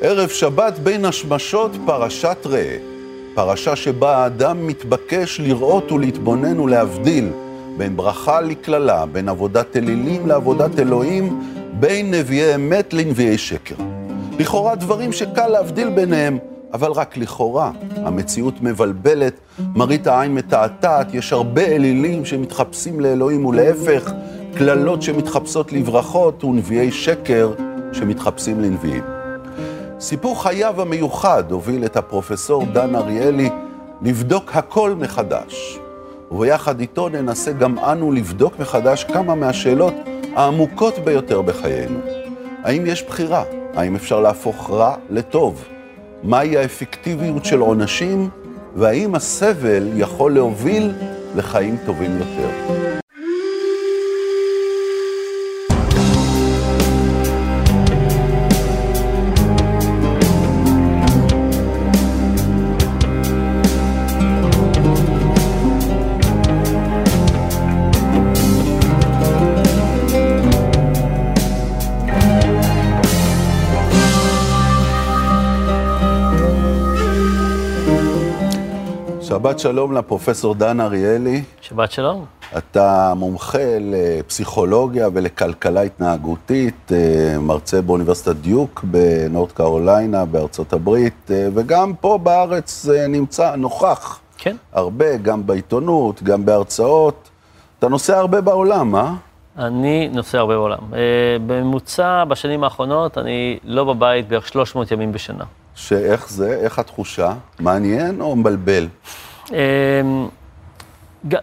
ערב שבת בין השמשות פרשת ראה. פרשה שבה האדם מתבקש לראות ולהתבונן ולהבדיל בין ברכה לקללה, בין עבודת אלילים לעבודת אלוהים, בין נביאי אמת לנביאי שקר. לכאורה דברים שקל להבדיל ביניהם, אבל רק לכאורה. המציאות מבלבלת, מראית העין מתעתעת, יש הרבה אלילים שמתחפשים לאלוהים ולהפך, קללות שמתחפשות לברכות ונביאי שקר שמתחפשים לנביאים. סיפור חייו המיוחד הוביל את הפרופסור דן אריאלי לבדוק הכל מחדש. וביחד איתו ננסה גם אנו לבדוק מחדש כמה מהשאלות העמוקות ביותר בחיינו. האם יש בחירה? האם אפשר להפוך רע לטוב? מהי האפקטיביות של עונשים? והאם הסבל יכול להוביל לחיים טובים יותר? שבת שלום לפרופסור דן אריאלי. שבת שלום. אתה מומחה לפסיכולוגיה ולכלכלה התנהגותית, אה, מרצה באוניברסיטת דיוק בנורד קרוליינה בארצות הברית, אה, וגם פה בארץ אה, נמצא, נוכח. כן. הרבה, גם בעיתונות, גם בהרצאות. אתה נוסע הרבה בעולם, אה? אני נוסע הרבה בעולם. בממוצע, בשנים האחרונות, אני לא בבית בערך 300 ימים בשנה. שאיך זה? איך התחושה? מעניין או מבלבל? אמ,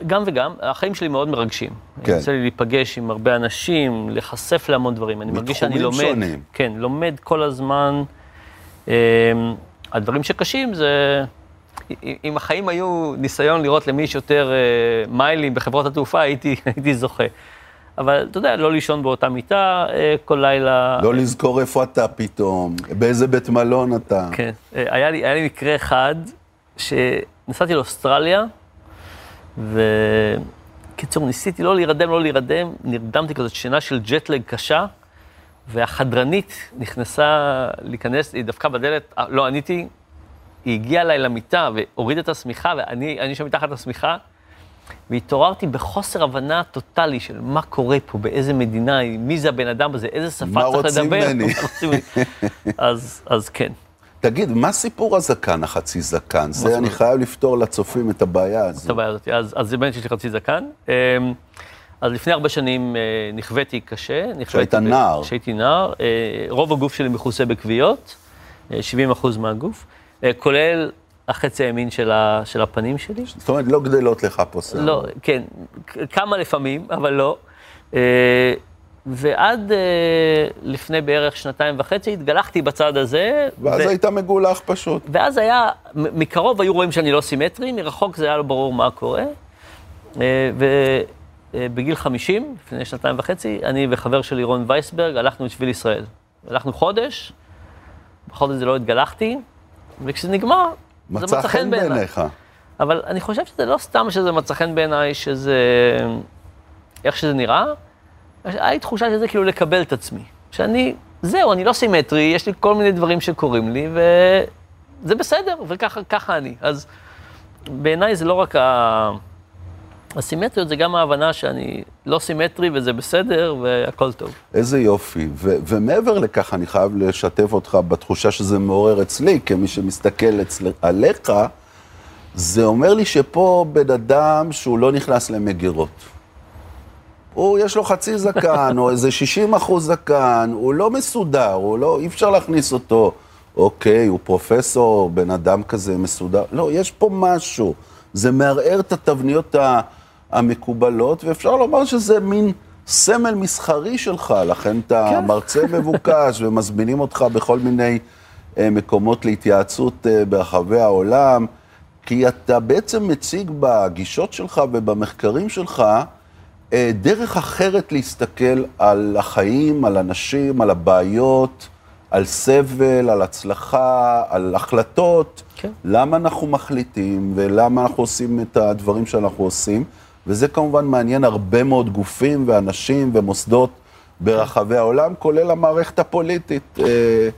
גם וגם, החיים שלי מאוד מרגשים. כן. יוצא לי להיפגש עם הרבה אנשים, להיחשף להמון דברים. אני מרגיש שאני לומד. מתחומים שונים. כן, לומד כל הזמן. אמ, הדברים שקשים זה, אם החיים היו ניסיון לראות למי יש יותר אה, מיילים בחברות התעופה, הייתי, הייתי זוכה. אבל אתה יודע, לא לישון באותה מיטה אה, כל לילה. לא לזכור איפה אתה פתאום, באיזה בית מלון אתה. כן, אה, היה לי, היה לי מקרה אחד, ש... נסעתי לאוסטרליה, וקיצור, ניסיתי לא להירדם, לא להירדם, נרדמתי כזאת שינה של ג'טלג קשה, והחדרנית נכנסה להיכנס, היא דפקה בדלת, אה, לא עניתי, היא הגיעה אליי למיטה והורידה את השמיכה, ואני שם מתחת לשמיכה, והתעוררתי בחוסר הבנה טוטאלי של מה קורה פה, באיזה מדינה, מי זה הבן אדם הזה, איזה שפה צריך לדבר. מה רוצים ממני? אז, אז כן. תגיד, מה סיפור הזקן, החצי זקן? זה אני חייב לפתור לצופים את הבעיה הזו. את הבעיה הזאת. אז, זה באמת שיש לי חצי זקן. אמ, אז לפני הרבה שנים אה, נכוויתי קשה. כשהיית נער. כשהייתי נער. אה, רוב הגוף שלי מכוסה בכוויות, 70 אה, אחוז מהגוף, כולל החצי הימין של, ה, של הפנים שלי. זאת אומרת, לא גדלות לך פה שיער. לא, כן, כמה לפעמים, אבל לא. ועד uh, לפני בערך שנתיים וחצי התגלחתי בצד הזה. ואז ו... היית מגולח פשוט. ואז היה, מקרוב היו רואים שאני לא סימטרי, מרחוק זה היה לא ברור מה קורה. Uh, ובגיל uh, 50, לפני שנתיים וחצי, אני וחבר שלי רון וייסברג הלכנו לשביל ישראל. הלכנו חודש, בחודש זה לא התגלחתי, וכשזה נגמר, זה מצא חן בעיניך. אבל אני חושב שזה לא סתם שזה מצא חן בעיניי, שזה... איך שזה נראה. היה לי תחושה שזה כאילו לקבל את עצמי. שאני, זהו, אני לא סימטרי, יש לי כל מיני דברים שקורים לי, וזה בסדר, וככה אני. אז בעיניי זה לא רק ה... הסימטריות, זה גם ההבנה שאני לא סימטרי וזה בסדר והכל טוב. איזה יופי. ו- ומעבר לכך, אני חייב לשתף אותך בתחושה שזה מעורר אצלי, כמי שמסתכל אצל... עליך, זה אומר לי שפה בן אדם שהוא לא נכנס למגירות. הוא, יש לו חצי זקן, או איזה 60 אחוז זקן, הוא לא מסודר, הוא לא, אי אפשר להכניס אותו. אוקיי, הוא פרופסור, בן אדם כזה מסודר. לא, יש פה משהו. זה מערער את התבניות המקובלות, ואפשר לומר שזה מין סמל מסחרי שלך, לכן אתה כן. מרצה מבוקש, ומזמינים אותך בכל מיני אה, מקומות להתייעצות אה, ברחבי העולם, כי אתה בעצם מציג בגישות שלך ובמחקרים שלך, דרך אחרת להסתכל על החיים, על אנשים, על הבעיות, על סבל, על הצלחה, על החלטות. כן. למה אנחנו מחליטים ולמה אנחנו עושים את הדברים שאנחנו עושים. וזה כמובן מעניין הרבה מאוד גופים ואנשים ומוסדות ברחבי העולם, כולל המערכת הפוליטית. אה,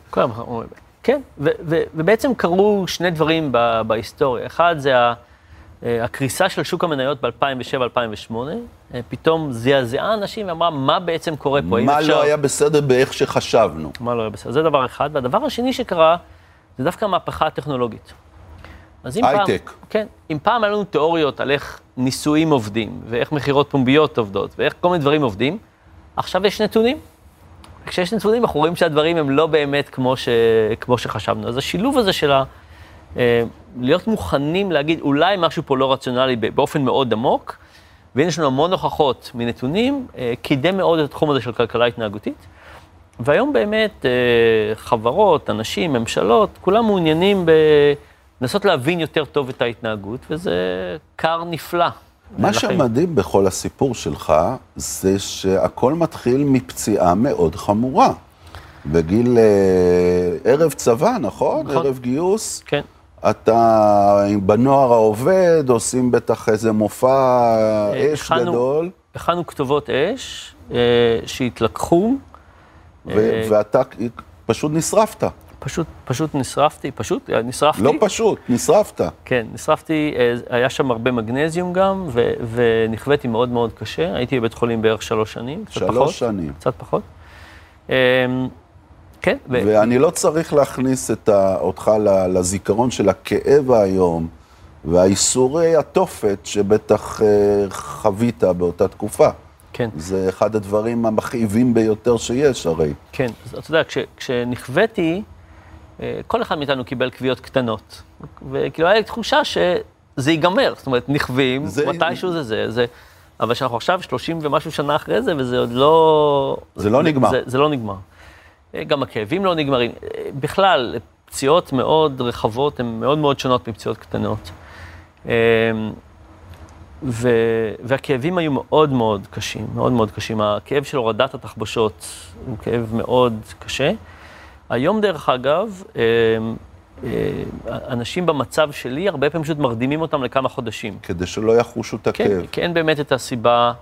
כן, ובעצם קרו שני דברים בהיסטוריה. אחד זה הקריסה של שוק המניות ב-2007-2008, פתאום זעזעה אנשים ואמרה, מה בעצם קורה פה? מה לא היה בסדר באיך שחשבנו? מה לא היה בסדר? זה דבר אחד. והדבר השני שקרה, זה דווקא המהפכה הטכנולוגית. הייטק. כן, אם פעם היה לנו תיאוריות על איך ניסויים עובדים, ואיך מכירות פומביות עובדות, ואיך כל מיני דברים עובדים, עכשיו יש נתונים. כשיש נתונים, אנחנו רואים שהדברים הם לא באמת כמו, ש... כמו שחשבנו. אז השילוב הזה של ה... אה, להיות מוכנים להגיד, אולי משהו פה לא רציונלי באופן מאוד עמוק, והנה יש לנו המון הוכחות מנתונים, אה, קידם מאוד את התחום הזה של כלכלה התנהגותית. והיום באמת אה, חברות, אנשים, ממשלות, כולם מעוניינים לנסות להבין יותר טוב את ההתנהגות, וזה כר נפלא. מה שמדהים בכל הסיפור שלך, זה שהכל מתחיל מפציעה מאוד חמורה. בגיל אה, ערב צבא, נכון? נכון. ערב גיוס. כן. אתה בנוער העובד, עושים בטח איזה מופע אה, אש הכנו, גדול. הכנו כתובות אש אה, שהתלקחו. ו- אה, ואתה פשוט נשרפת. פשוט, פשוט נשרפתי, פשוט אה, נשרפתי. לא פשוט, נשרפת. כן, נשרפתי, אה, היה שם הרבה מגנזיום גם, ו- ונכוויתי מאוד מאוד קשה. הייתי בבית חולים בערך שלוש שנים, קצת שלוש פחות. שלוש שנים. קצת פחות. אמ, כן. ו... ואני לא צריך להכניס את ה... אותך לזיכרון של הכאב האיום והאיסורי התופת שבטח חווית באותה תקופה. כן. זה אחד הדברים המכאיבים ביותר שיש הרי. כן, אז אתה יודע, כש, כשנכוויתי, אה, כל אחד מאיתנו קיבל כוויות קטנות. וכאילו, היה לי תחושה שזה ייגמר. זאת אומרת, נכווים, זה... מתישהו זה זה, זה... אבל שאנחנו עכשיו 30 ומשהו שנה אחרי זה, וזה עוד לא... זה לא נגמר. זה, זה לא נגמר. אה, גם הכאבים לא נגמרים. אה, בכלל, פציעות מאוד רחבות הן מאוד מאוד שונות מפציעות קטנות. ו... והכאבים היו מאוד מאוד קשים, מאוד מאוד קשים. הכאב של הורדת התחבושות הוא כאב מאוד קשה. היום, דרך אגב, אה, אה, אנשים במצב שלי, הרבה פעמים פשוט מרדימים אותם לכמה חודשים. כדי שלא יחושו את הכאב. כן, כי אין באמת את הסיבה...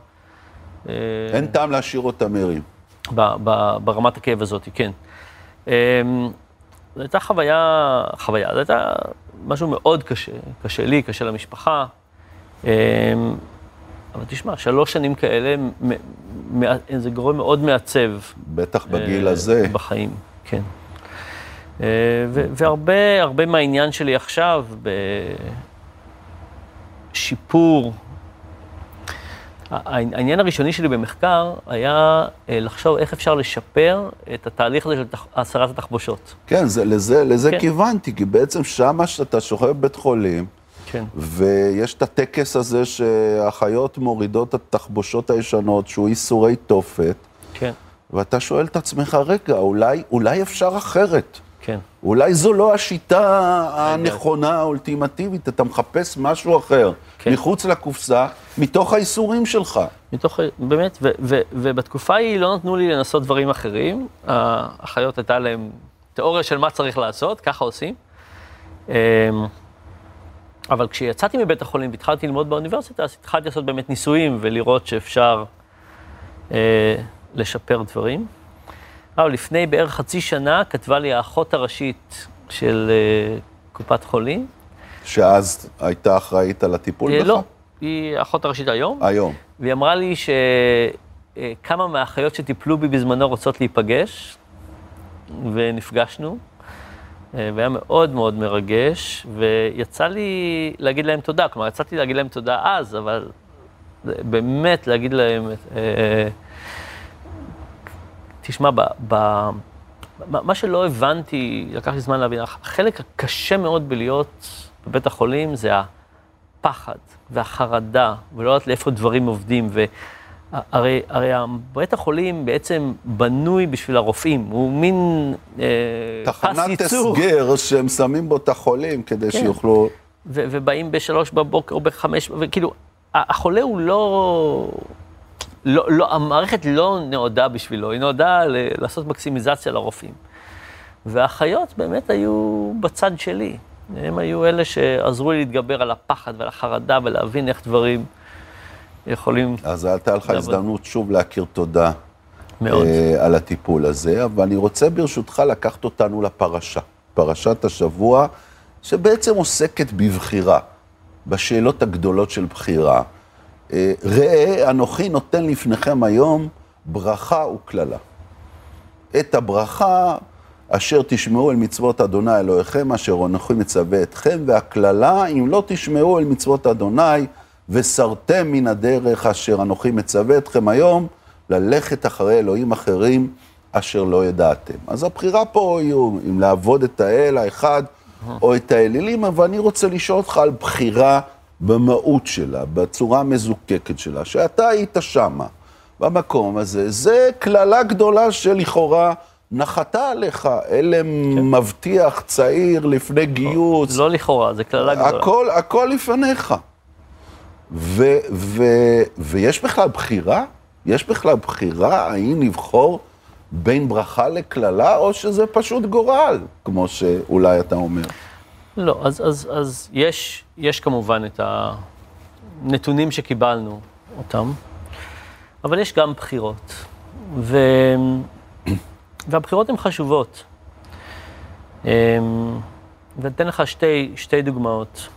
אין טעם להשאיר אותם ערים. ברמת הכאב הזאת, כן. זו הייתה חוויה, חוויה, זו הייתה משהו מאוד קשה, קשה לי, קשה למשפחה. אמ, אבל תשמע, שלוש שנים כאלה, זה גורם מאוד מעצב. בטח בגיל הזה. אה, בחיים, כן. אה, והרבה, הרבה מהעניין שלי עכשיו, בשיפור, העניין הראשוני שלי במחקר היה אה, לחשוב איך אפשר לשפר את התהליך הזה של הסרת התחבושות. כן, זה, לזה, לזה כן. כיוונתי, כי בעצם שמה שאתה שוכב בבית חולים, כן. ויש את הטקס הזה שהאחיות מורידות את התחבושות הישנות, שהוא איסורי תופת. כן. ואתה שואל את עצמך, רגע, אולי, אולי אפשר אחרת. כן. אולי זו לא השיטה הנכונה, האולטימטיבית, אתה מחפש משהו אחר, כן. מחוץ לקופסה, מתוך האיסורים שלך. מתוך, באמת, ו, ו, ובתקופה ההיא לא נתנו לי לנסות דברים אחרים. האחיות הייתה להם תיאוריה של מה צריך לעשות, ככה עושים. אמ, אבל כשיצאתי מבית החולים והתחלתי ללמוד באוניברסיטה, אז התחלתי לעשות באמת ניסויים ולראות שאפשר אה, לשפר דברים. אבל לפני בערך חצי שנה כתבה לי האחות הראשית של אה, קופת חולים. שאז הייתה אחראית על הטיפול אה, בך? לא, היא האחות הראשית היום. היום. והיא אמרה לי שכמה מהאחיות שטיפלו בי בזמנו רוצות להיפגש, ונפגשנו. אה, והיה מאוד מאוד מרגש, ויצא לי להגיד להם תודה. כלומר, יצאתי להגיד להם תודה אז, אבל באמת להגיד להם, אה, תשמע, ב, ב, מה שלא הבנתי, לקח לי זמן להבין, החלק הקשה מאוד בלהיות בבית החולים זה הפחד והחרדה, ולא יודעת לאיפה דברים עובדים. ו... הרי, הרי בית החולים בעצם בנוי בשביל הרופאים, הוא מין אה, פס ייצור. תחנת הסגר שהם שמים בו את החולים כדי כן. שיוכלו... ו- ובאים בשלוש בבוקר או בחמש, וכאילו, החולה הוא לא... לא, לא, המערכת לא נועדה בשבילו, היא נועדה ל- לעשות מקסימיזציה לרופאים. והאחיות באמת היו בצד שלי. הם היו אלה שעזרו לי להתגבר על הפחד ועל החרדה ולהבין איך דברים... יכולים... אז הייתה לך הזדמנות שוב להכיר תודה. מאוד. Uh, על הטיפול הזה, אבל אני רוצה ברשותך לקחת אותנו לפרשה. פרשת השבוע, שבעצם עוסקת בבחירה, בשאלות הגדולות של בחירה. אה, ראה, אנוכי נותן לפניכם היום ברכה וקללה. את הברכה אשר תשמעו אל מצוות אדוני אלוהיכם, אשר אנוכי מצווה אתכם, והקללה, אם לא תשמעו אל מצוות אדוני, וסרתם מן הדרך אשר אנוכי מצווה אתכם היום, ללכת אחרי אלוהים אחרים אשר לא ידעתם. אז הבחירה פה היא אם לעבוד את האל האחד או את האלילים, אבל אני רוצה לשאול אותך על בחירה במהות שלה, בצורה המזוקקת שלה, שאתה היית שמה, במקום הזה. זה קללה גדולה שלכאורה נחתה עליך, אלם כן. מבטיח צעיר לפני גיוס. לא, לא לכאורה, זה קללה גדולה. הכל, הכל לפניך. ו, ו, ויש בכלל בחירה? יש בכלל בחירה האם לבחור בין ברכה לקללה, או שזה פשוט גורל, כמו שאולי אתה אומר? לא, אז, אז, אז יש, יש כמובן את הנתונים שקיבלנו אותם, אבל יש גם בחירות. ו... והבחירות הן חשובות. אמ, ואני אתן לך שתי, שתי דוגמאות.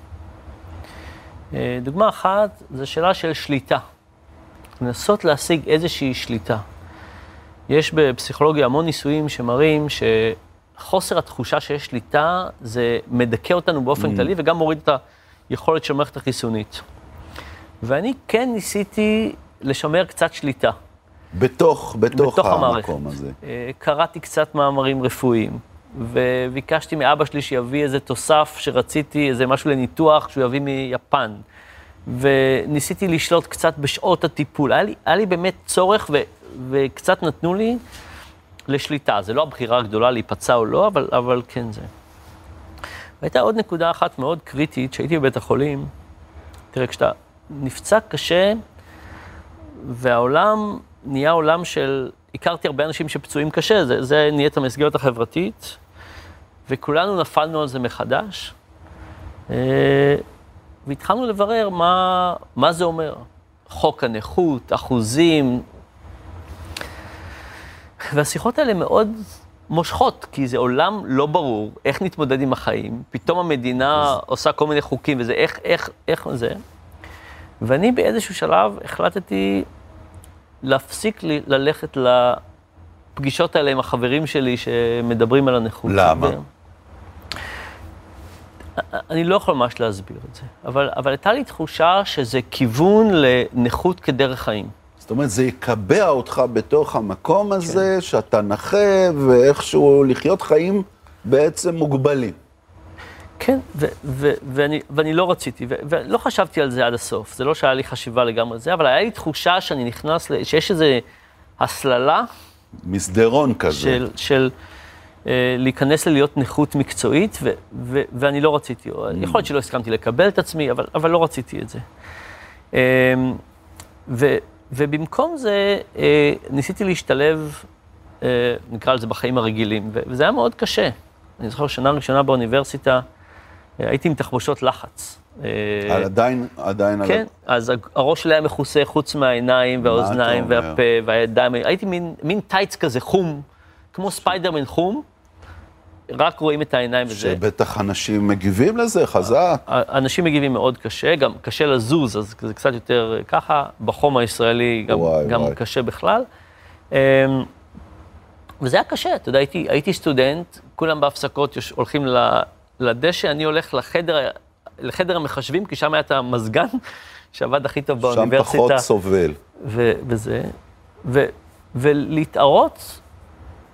אה, דוגמה אחת, זו שאלה של שליטה. לנסות להשיג איזושהי שליטה. יש בפסיכולוגיה המון ניסויים שמראים שחוסר התחושה שיש שליטה, זה מדכא אותנו באופן mm. כללי וגם מוריד את היכולת של המערכת החיסונית. ואני כן ניסיתי לשמר קצת שליטה. בתוך, בתוך, בתוך המקום המערכת. הזה. אה, קראתי קצת מאמרים רפואיים, וביקשתי מאבא שלי שיביא איזה תוסף שרציתי, איזה משהו לניתוח שהוא יביא מיפן. וניסיתי לשלוט קצת בשעות הטיפול. היה לי, היה לי באמת צורך, ו, וקצת נתנו לי לשליטה. זה לא הבחירה הגדולה להיפצע או לא, אבל, אבל כן זה. והייתה עוד נקודה אחת מאוד קריטית, שהייתי בבית החולים. תראה, כשאתה נפצע קשה, והעולם נהיה עולם של, הכרתי הרבה אנשים שפצועים קשה, זה, זה נהיית המסגרת החברתית, וכולנו נפלנו על זה מחדש. אה, והתחלנו לברר מה, מה זה אומר. חוק הנכות, אחוזים. והשיחות האלה מאוד מושכות, כי זה עולם לא ברור, איך נתמודד עם החיים. פתאום המדינה אז... עושה כל מיני חוקים וזה, איך, איך, איך זה. ואני באיזשהו שלב החלטתי להפסיק לי ללכת לפגישות האלה עם החברים שלי שמדברים על הנכות. למה? אני לא יכול ממש להסביר את זה, אבל, אבל הייתה לי תחושה שזה כיוון לנכות כדרך חיים. זאת אומרת, זה יקבע אותך בתוך המקום הזה, כן. שאתה נכה, ואיכשהו לחיות חיים בעצם מוגבלים. כן, ו- ו- ואני, ואני לא רציתי, ו- ולא חשבתי על זה עד הסוף, זה לא שהיה לי חשיבה לגמרי זה, אבל היה לי תחושה שאני נכנס, ל- שיש איזו הסללה. מסדרון כזה. של, של אה, להיכנס ללהיות נכות מקצועית, ו- ו- ואני לא רציתי, mm. יכול להיות שלא הסכמתי לקבל את עצמי, אבל, אבל לא רציתי את זה. אה, ו- ובמקום זה, אה, ניסיתי להשתלב, אה, נקרא לזה בחיים הרגילים, ו- וזה היה מאוד קשה. אני זוכר, שנה ראשונה באוניברסיטה, הייתי עם תחבושות לחץ. אה, עדיין, עדיין... כן, על... אז הראש שלי היה מכוסה חוץ מהעיניים והאוזניים והפה והידיים, הייתי מין, מין טייץ כזה חום, כמו ספיידרמן חום, רק רואים את העיניים וזה. שבטח אנשים מגיבים לזה חזק. אנשים מגיבים מאוד קשה, גם קשה לזוז, אז זה קצת יותר ככה, בחום הישראלי גם, וואי, גם וואי. קשה בכלל. אמ, וזה היה קשה, אתה יודע, הייתי, הייתי סטודנט, כולם בהפסקות הולכים לדשא, אני הולך לחדר, לחדר המחשבים, כי שם היה את המזגן שעבד הכי טוב באוניברסיטה. שם פחות סובל. ו- וזה, ו- ולהתערות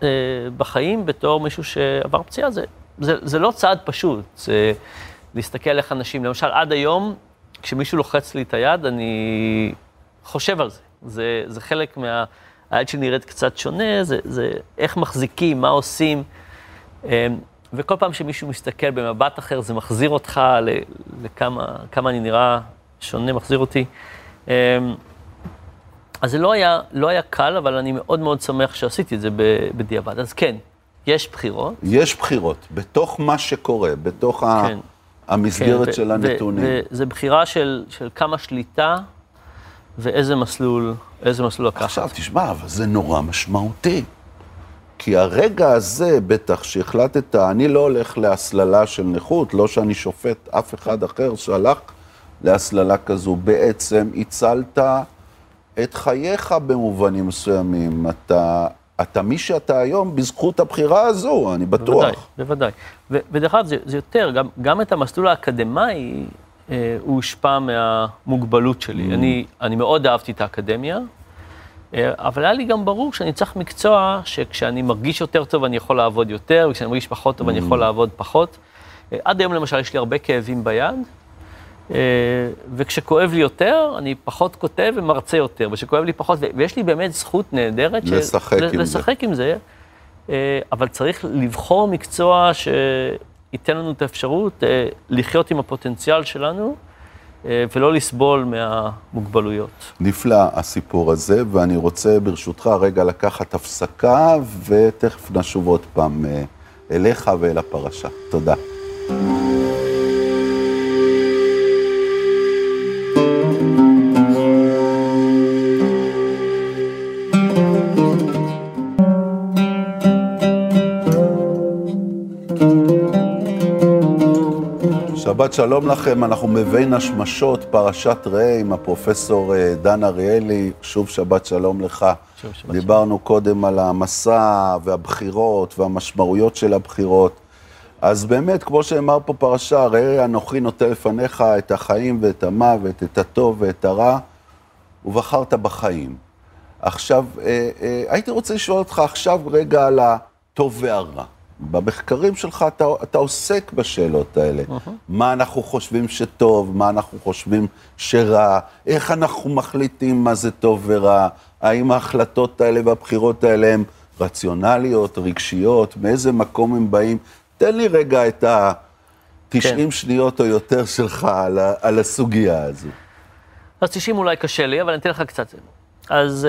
אה, בחיים בתור מישהו שעבר פציעה, זה, זה, זה לא צעד פשוט, זה להסתכל איך אנשים, למשל, עד היום, כשמישהו לוחץ לי את היד, אני חושב על זה. זה, זה חלק מה... היד שלי נראית קצת שונה, זה, זה איך מחזיקים, מה עושים. אה, וכל פעם שמישהו מסתכל במבט אחר, זה מחזיר אותך לכמה אני נראה שונה, מחזיר אותי. אמ, אז זה לא היה, לא היה קל, אבל אני מאוד מאוד שמח שעשיתי את זה בדיעבד. אז כן, יש בחירות. יש בחירות, בתוך מה שקורה, בתוך כן, המסגרת כן, של ו- הנתונים. וזה בחירה של, של כמה שליטה ואיזה מסלול, איזה מסלול לקחת. עכשיו, תשמע, אבל זה נורא משמעותי. כי הרגע הזה, בטח, שהחלטת, אני לא הולך להסללה של נכות, לא שאני שופט אף אחד אחר שהלך להסללה כזו, בעצם הצלת את חייך במובנים מסוימים. אתה, אתה מי שאתה היום בזכות הבחירה הזו, אני בטוח. בוודאי, בוודאי. ודרך אגב, זה, זה יותר, גם, גם את המסלול האקדמאי, אה, הוא הושפע מהמוגבלות שלי. Mm. אני, אני מאוד אהבתי את האקדמיה, אבל היה לי גם ברור שאני צריך מקצוע שכשאני מרגיש יותר טוב אני יכול לעבוד יותר, וכשאני מרגיש פחות טוב mm. אני יכול לעבוד פחות. אה, עד היום למשל יש לי הרבה כאבים ביד, אה, וכשכואב לי יותר, אני פחות כותב ומרצה יותר, וכשכואב לי פחות, ויש לי באמת זכות נהדרת. לשחק של, עם לשחק זה. עם זה, אבל צריך לבחור מקצוע שייתן לנו את האפשרות לחיות עם הפוטנציאל שלנו. אה, ולא לסבול מהמוגבלויות. נפלא הסיפור הזה, ואני רוצה ברשותך רגע לקחת הפסקה, ותכף נשוב עוד פעם אה, אליך ואל הפרשה. תודה. שבת שלום לכם, אנחנו מבין השמשות, פרשת ראה עם הפרופסור אה, דן אריאלי, שוב שבת שלום לך. שוב שבת דיברנו שלום. קודם על המסע והבחירות והמשמעויות של הבחירות. אז באמת, כמו שאמר פה פרשה, ראה אנוכי נוטה לפניך את החיים ואת המוות, את הטוב ואת הרע, ובחרת בחיים. עכשיו, אה, אה, הייתי רוצה לשאול אותך עכשיו רגע על הטוב והרע. במחקרים שלך אתה, אתה עוסק בשאלות האלה. Uh-huh. מה אנחנו חושבים שטוב, מה אנחנו חושבים שרע, איך אנחנו מחליטים מה זה טוב ורע, האם ההחלטות האלה והבחירות האלה הן רציונליות, רגשיות, מאיזה מקום הם באים. תן לי רגע את ה-90 כן. שניות או יותר שלך על, ה- על הסוגיה הזו. אז 90 אולי קשה לי, אבל אני אתן לך קצת. אז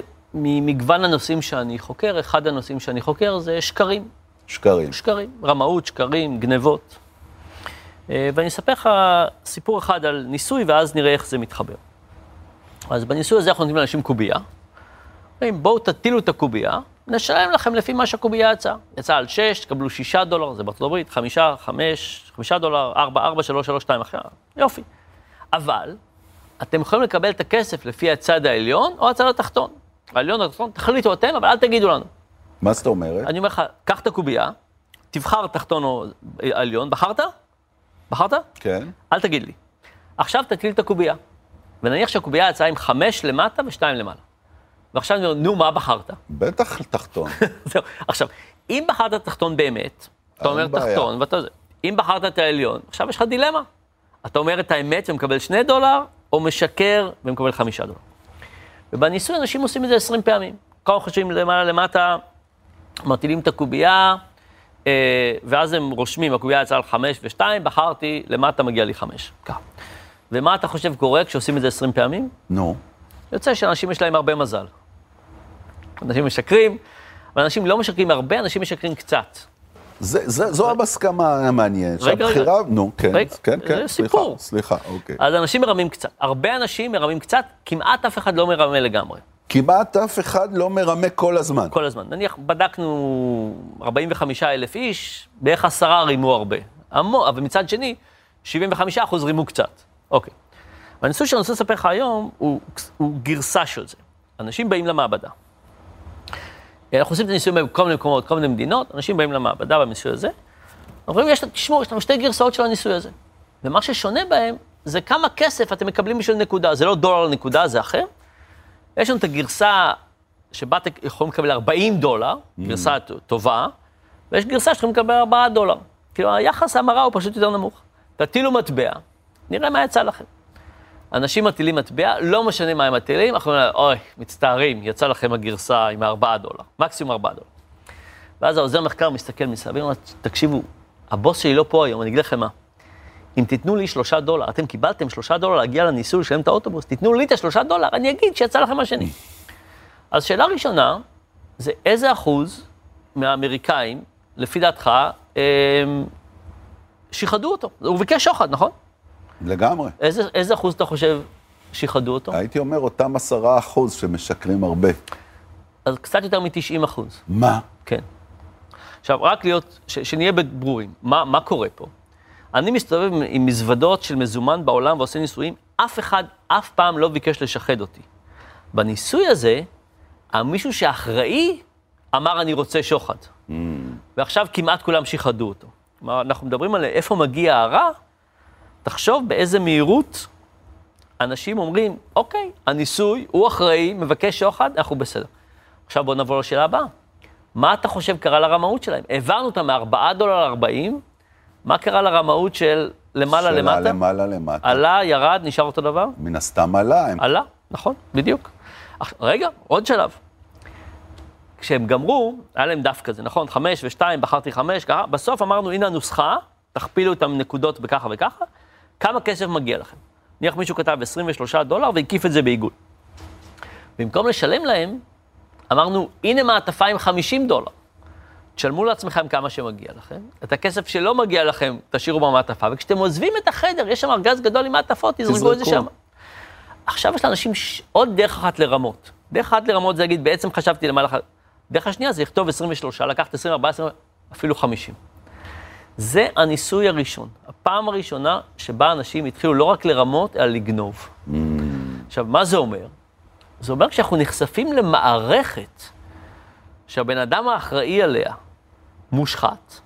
uh, ממגוון הנושאים שאני חוקר, אחד הנושאים שאני חוקר זה שקרים. שקרים. שקרים, רמאות, שקרים, גנבות. אה, ואני אספר לך סיפור אחד על ניסוי, ואז נראה איך זה מתחבר. אז בניסוי הזה אנחנו נותנים לאנשים קובייה. אומרים, בואו תטילו את הקובייה, נשלם לכם לפי מה שהקובייה יצאה. יצאה על 6, תקבלו 6 דולר, זה בארצות הברית, 5, 5, 5 דולר, 4, 4, 3, 3, 2, אחר, יופי. אבל, אתם יכולים לקבל את הכסף לפי הצד העליון או הצד התחתון. העליון או התחתון, תחליטו אתם, אבל אל תגידו לנו. מה זאת אומרת? אני אומר לך, קח את הקובייה, תבחר תחתון או עליון, בחרת? בחרת? כן. אל תגיד לי. עכשיו תטיל את הקובייה. ונניח שהקובייה יצאה עם חמש למטה ושתיים למעלה. ועכשיו אני אומר, נו, מה בחרת? בטח תחתון. זהו. עכשיו, אם בחרת תחתון באמת, אתה אומר בעיה. תחתון, ואתה... אם בחרת את העליון, עכשיו יש לך דילמה. אתה אומר את האמת ומקבל שני דולר, או משקר ומקבל חמישה דולר. ובניסוי אנשים עושים את זה עשרים פעמים. כמה חושבים למעלה למטה, מטילים את הקובייה, אה, ואז הם רושמים, הקובייה יצאה על חמש ושתיים, בחרתי, למטה מגיע לי חמש. ככה. ומה אתה חושב קורה כשעושים את זה עשרים פעמים? נו. No. יוצא שאנשים יש להם הרבה מזל. אנשים משקרים, אבל אנשים לא משקרים הרבה, אנשים משקרים קצת. זה, זה, זו המסכמה המעניינת. רגע, רגע. נו, כן, רגע, כן, כן, זה סיפור. סליחה, סליחה, אוקיי. אז אנשים מרמים קצת. הרבה אנשים מרמים קצת, כמעט אף אחד לא מרמה לגמרי. כמעט אף אחד לא מרמה כל הזמן. כל הזמן. נניח, בדקנו 45 אלף איש, בערך עשרה רימו הרבה. המו, אבל מצד שני, 75 אחוז רימו קצת. אוקיי. והניסוי שאני רוצה לספר לך היום הוא, הוא גרסה של זה. אנשים באים למעבדה. אנחנו עושים את הניסויים בכל מיני מקומות, כל מיני מדינות, אנשים באים למעבדה בניסוי הזה. אומרים, יש, תשמעו, יש לנו שתי גרסאות של הניסוי הזה. ומה ששונה בהם, זה כמה כסף אתם מקבלים בשביל נקודה. זה לא דולר לנקודה, זה אחר. יש לנו את הגרסה שבה אתם יכולים לקבל 40 דולר, mm. גרסה טובה, ויש גרסה שאתם לקבל 4 דולר. כאילו, היחס ההמרה הוא פשוט יותר נמוך. תטילו מטבע, נראה מה יצא לכם. אנשים מטילים מטבע, לא משנה מה הם מטילים, אנחנו אומרים, אוי, מצטערים, יצא לכם הגרסה עם 4 דולר, מקסימום 4 דולר. ואז העוזר מחקר מסתכל מסביב, ואומר, תקשיבו, הבוס שלי לא פה היום, אני אגיד לכם מה. אם תיתנו לי שלושה דולר, אתם קיבלתם שלושה דולר להגיע לניסוי לשלם את האוטובוס, תיתנו לי את השלושה דולר, אני אגיד שיצא לכם השני. אז שאלה ראשונה, זה איזה אחוז מהאמריקאים, לפי דעתך, הם, שיחדו אותו? הוא ביקש שוחד, נכון? לגמרי. איזה, איזה אחוז אתה חושב שיחדו אותו? הייתי אומר אותם עשרה אחוז שמשקרים הרבה. אז קצת יותר מ-90 אחוז. מה? כן. עכשיו, רק להיות, ש, שנהיה ברורים, מה, מה קורה פה? אני מסתובב עם מזוודות של מזומן בעולם ועושה ניסויים, אף אחד אף פעם לא ביקש לשחד אותי. בניסוי הזה, מישהו שאחראי אמר, אני רוצה שוחד. Mm. ועכשיו כמעט כולם שיחדו אותו. כלומר, אנחנו מדברים על איפה מגיע הרע, תחשוב באיזה מהירות אנשים אומרים, אוקיי, הניסוי, הוא אחראי, מבקש שוחד, אנחנו בסדר. עכשיו בואו נעבור לשאלה הבאה. מה אתה חושב קרה לרמאות שלהם? העברנו אותם מ-4 דולר ל-40, מה קרה לרמאות של למעלה שאלה למטה? למעלה למטה. עלה, ירד, נשאר אותו דבר? מן הסתם עלה. הם... עלה, נכון, בדיוק. רגע, עוד שלב. כשהם גמרו, היה להם דף כזה, נכון? חמש ושתיים, בחרתי חמש, ככה, בסוף אמרנו, הנה הנוסחה, תכפילו את הנקודות בככה וככה, כמה כסף מגיע לכם? נניח מישהו כתב 23 דולר והקיף את זה בעיגול. במקום לשלם להם, אמרנו, הנה מעטפה עם 50 דולר. תשלמו לעצמכם כמה שמגיע לכם, את הכסף שלא מגיע לכם, תשאירו במעטפה, וכשאתם עוזבים את החדר, יש שם ארגז גדול עם מעטפות, תזרקו את זה שם. עכשיו יש לאנשים ש... עוד דרך אחת לרמות. דרך אחת לרמות זה להגיד, בעצם חשבתי למעלה, דרך השנייה זה לכתוב 23, לקחת 24, 20, אפילו 50. זה הניסוי הראשון, הפעם הראשונה שבה אנשים התחילו לא רק לרמות, אלא לגנוב. Mm. עכשיו, מה זה אומר? זה אומר כשאנחנו נחשפים למערכת שהבן אדם האחראי עליה מושחת,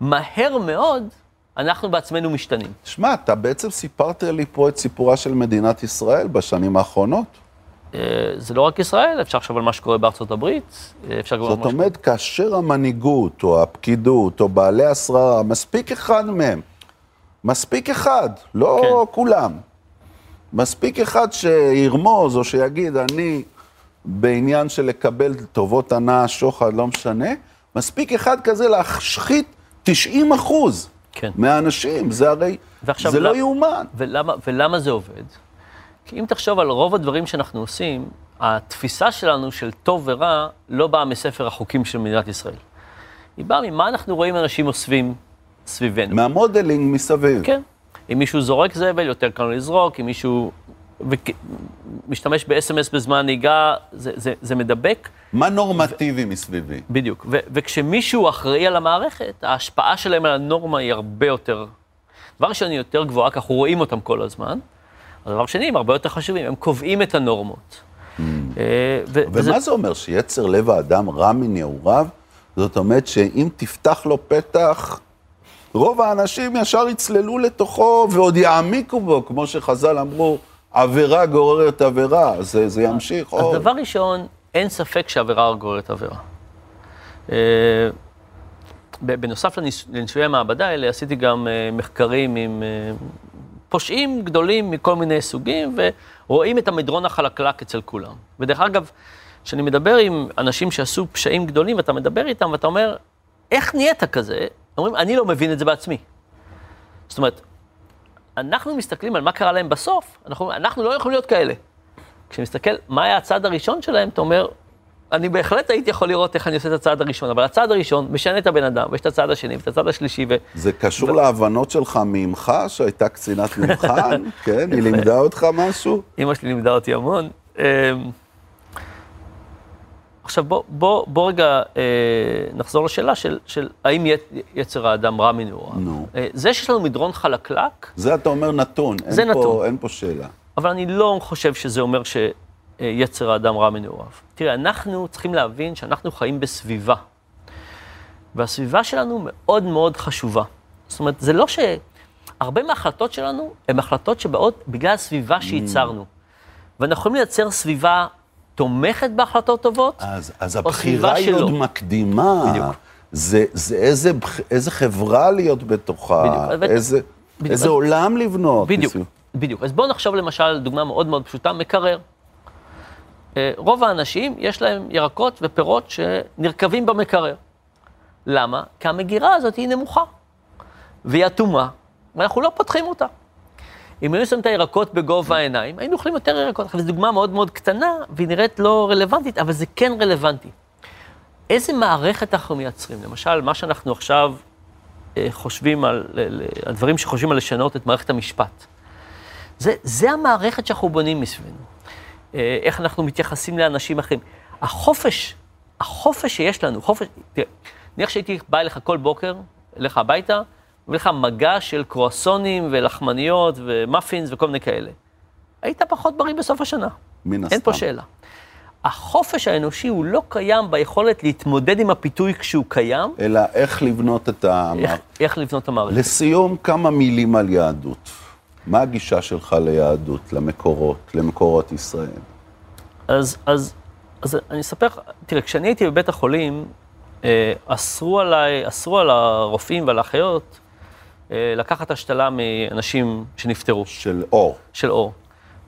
מהר מאוד אנחנו בעצמנו משתנים. שמע, אתה בעצם סיפרת לי פה את סיפורה של מדינת ישראל בשנים האחרונות. אה, זה לא רק ישראל, אפשר לחשוב על מה שקורה בארצות הברית, אה, אפשר גם... זאת אומרת, כאשר המנהיגות, או הפקידות, או בעלי השררה, מספיק אחד מהם, מספיק אחד, לא כן. כולם, מספיק אחד שירמוז, או שיגיד, אני בעניין של לקבל טובות הנאה, שוחד, לא משנה, מספיק אחד כזה להשחית 90 אחוז כן. מהאנשים, זה הרי, זה לא יאומן. ולמה, ולמה זה עובד? כי אם תחשוב על רוב הדברים שאנחנו עושים, התפיסה שלנו של טוב ורע לא באה מספר החוקים של מדינת ישראל. היא באה ממה אנחנו רואים אנשים אוספים סביבנו. מהמודלינג מסביב. כן. אם מישהו זורק זבל, יותר קל לזרוק, אם מישהו משתמש ב-SMS בזמן נהיגה, זה, זה, זה מדבק. מה נורמטיבי ו... מסביבי? בדיוק. ו- וכשמישהו אחראי על המערכת, ההשפעה שלהם על הנורמה היא הרבה יותר, דבר ראשון, היא יותר גבוהה, כי אנחנו רואים אותם כל הזמן. הדבר שני, הם הרבה יותר חשובים, הם קובעים את הנורמות. Mm. אה, ו- ומה וזה... זה אומר, שיצר לב האדם רע מנעוריו? זאת אומרת שאם תפתח לו פתח, רוב האנשים ישר יצללו לתוכו ועוד יעמיקו בו, כמו שחז"ל אמרו, עבירה גוררת עבירה, זה, זה ימשיך עוד. אז דבר ראשון, אין ספק שעבירה גוררת עבירה. אה, בנוסף לניסויי המעבדה האלה, עשיתי גם אה, מחקרים עם אה, פושעים גדולים מכל מיני סוגים, ורואים את המדרון החלקלק אצל כולם. ודרך אגב, כשאני מדבר עם אנשים שעשו פשעים גדולים, ואתה מדבר איתם, ואתה אומר, איך נהיית כזה? אומרים, אני לא מבין את זה בעצמי. זאת אומרת, אנחנו מסתכלים על מה קרה להם בסוף, אנחנו, אנחנו לא יכולים להיות כאלה. כשמסתכל מה היה הצעד הראשון שלהם, אתה אומר, אני בהחלט הייתי יכול לראות איך אני עושה את הצעד הראשון, אבל הצעד הראשון משנה את הבן אדם, ויש את הצעד השני ואת הצעד השלישי. ו... זה קשור ו... להבנות שלך ממך, שהייתה קצינת מבחן, כן? היא לימדה אותך משהו? אמא שלי לימדה אותי המון. עכשיו בוא, בוא, בוא רגע אה, נחזור לשאלה של, של האם יצר האדם רע מנעוריו. נו. אה, זה שיש לנו מדרון חלקלק... זה אתה אומר נתון, זה אין, נתון. פה, אין פה שאלה. אבל אני לא חושב שזה אומר שיצר האדם רע מנעוריו. תראה, אנחנו צריכים להבין שאנחנו חיים בסביבה. והסביבה שלנו מאוד מאוד חשובה. זאת אומרת, זה לא ש... הרבה מההחלטות שלנו הן החלטות שבאות בגלל הסביבה שייצרנו. Mm. ואנחנו יכולים לייצר סביבה תומכת בהחלטות טובות, אז, אז הבחירה היא עוד מקדימה. בדיוק. זה, זה איזה, איזה חברה להיות בתוכה, בדיוק. איזה, בדיוק. איזה אז, עולם לבנות. בדיוק, בסביב. בדיוק. אז בואו נחשוב למשל דוגמה מאוד מאוד פשוטה, מקרר. אה, רוב האנשים, יש להם ירקות ופירות שנרקבים במקרר. למה? כי המגירה הזאת היא נמוכה, והיא אטומה, ואנחנו לא פותחים אותה. אם היינו שמים את הירקות בגובה העיניים, היינו אוכלים יותר ירקות. עכשיו, זו דוגמה מאוד מאוד קטנה, והיא נראית לא רלוונטית, אבל זה כן רלוונטי. איזה מערכת אנחנו מייצרים? למשל, מה שאנחנו עכשיו אה, חושבים על, הדברים שחושבים על לשנות את מערכת המשפט. זה, זה המערכת שאנחנו בונים מסביבנו. אה, איך אנחנו מתייחסים לאנשים אחרים. החופש, החופש שיש לנו, חופש, תראה, נניח שהייתי בא אליך כל בוקר, אליך הביתה, מביא לך מגע של קרואסונים ולחמניות ומאפינס וכל מיני כאלה. היית פחות בריא בסוף השנה. מן הסתם. אין פה שאלה. החופש האנושי הוא לא קיים ביכולת להתמודד עם הפיתוי כשהוא קיים. אלא איך לבנות את ה... איך, איך לבנות את המערכת. לסיום, כמה מילים על יהדות. מה הגישה שלך ליהדות, למקורות, למקורות ישראל? אז, אז, אז אני אספר לך, תראה, כשאני הייתי בבית החולים, אה, אסרו עליי, אסרו על הרופאים ועל האחיות לקחת השתלה מאנשים שנפטרו. של אור. של אור.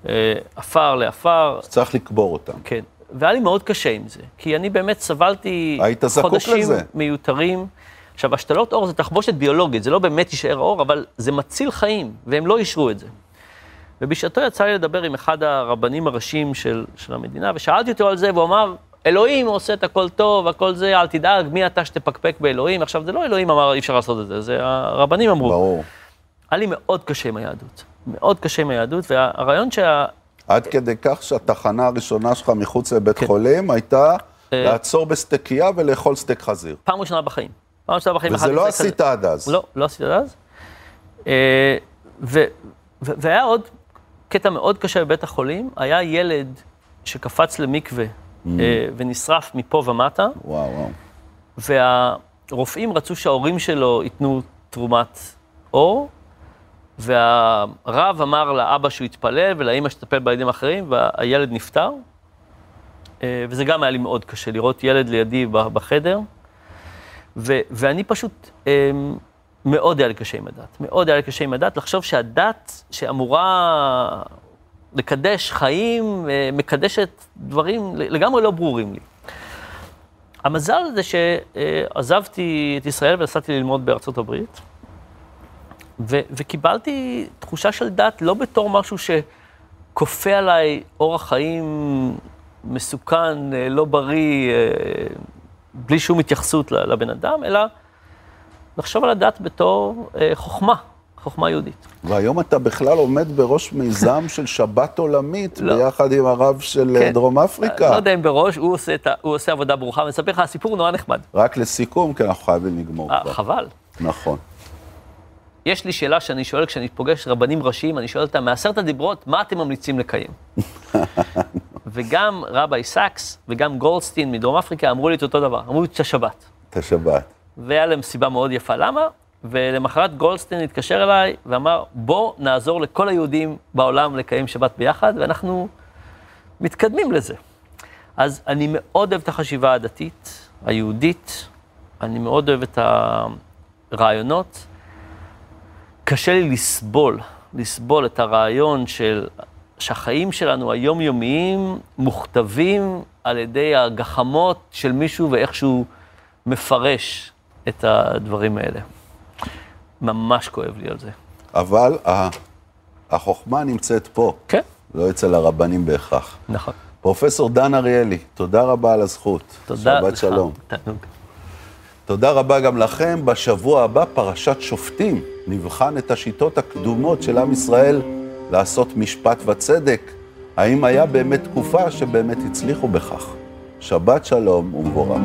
אה, עפר לעפר. צריך לקבור אותם. כן. והיה לי מאוד קשה עם זה, כי אני באמת סבלתי חודשים לזה. מיותרים. עכשיו, השתלות עור זה תחבושת ביולוגית, זה לא באמת יישאר עור, אבל זה מציל חיים, והם לא אישרו את זה. ובשעתו יצא לי לדבר עם אחד הרבנים הראשיים של, של המדינה, ושאלתי אותו על זה, והוא אמר, אלוהים עושה את הכל טוב, הכל זה, אל תדאג, מי אתה שתפקפק באלוהים? עכשיו, זה לא אלוהים אמר, אי אפשר לעשות את זה, זה הרבנים אמרו. ברור. היה לי מאוד קשה עם היהדות, מאוד קשה עם היהדות, והרעיון שה... עד כדי כך שהתחנה הראשונה שלך מחוץ לבית כן. חולים הייתה אה... לעצור בסטקייה ולאכול סטייק חזיר. פעם ראשונה בחיים. פעם ראשונה בחיים. וזה לא עשית. עד אז. לא, לא עשית עד אז. אה, ו, ו, והיה עוד קטע מאוד קשה בבית החולים, היה ילד שקפץ למקווה mm. אה, ונשרף מפה ומטה. וואו, וואו. והרופאים רצו שההורים שלו ייתנו תרומת אור, והרב אמר לאבא שהוא יתפלל ולאימא שתטפל בילדים האחרים, והילד נפטר. אה, וזה גם היה לי מאוד קשה, לראות ילד לידי בחדר. ו- ואני פשוט, אה, מאוד היה לי קשה עם הדת. מאוד היה לי קשה עם הדת, לחשוב שהדת שאמורה לקדש חיים, אה, מקדשת דברים לגמרי לא ברורים לי. המזל זה שעזבתי את ישראל ונסעתי ללמוד בארצות הברית. ו- וקיבלתי תחושה של דת לא בתור משהו שכופה עליי אורח חיים מסוכן, אה, לא בריא, אה, בלי שום התייחסות לבן אדם, אלא לחשוב על הדת בתור חוכמה, חוכמה יהודית. והיום אתה בכלל עומד בראש מיזם של שבת עולמית, לא. ביחד עם הרב של כן. דרום אפריקה. לא יודע אם בראש, הוא עושה, הוא עושה עבודה ברוכה, ואני לך, הסיפור נורא נחמד. רק לסיכום, כי אנחנו חייבים לגמור כבר. חבל. נכון. יש לי שאלה שאני שואל כשאני פוגש רבנים ראשיים, אני שואל אותם, מעשרת הדיברות, מה אתם ממליצים לקיים? וגם רבי סאקס וגם גולדסטין מדרום אפריקה אמרו לי את אותו דבר, אמרו לי את השבת. את השבת. והיה להם סיבה מאוד יפה. למה? ולמחרת גולדסטין התקשר אליי ואמר, בוא נעזור לכל היהודים בעולם לקיים שבת ביחד, ואנחנו מתקדמים לזה. אז אני מאוד אוהב את החשיבה הדתית, היהודית, אני מאוד אוהב את הרעיונות. קשה לי לסבול, לסבול את הרעיון של שהחיים שלנו היומיומיים מוכתבים על ידי הגחמות של מישהו ואיך שהוא מפרש את הדברים האלה. ממש כואב לי על זה. אבל החוכמה נמצאת פה. כן. לא אצל הרבנים בהכרח. נכון. פרופסור דן אריאלי, תודה רבה על הזכות. תודה לך. שבת שלום. תענוג. תודה רבה גם לכם. בשבוע הבא, פרשת שופטים. נבחן את השיטות הקדומות של עם ישראל לעשות משפט וצדק. האם היה באמת תקופה שבאמת הצליחו בכך? שבת שלום ומבורך.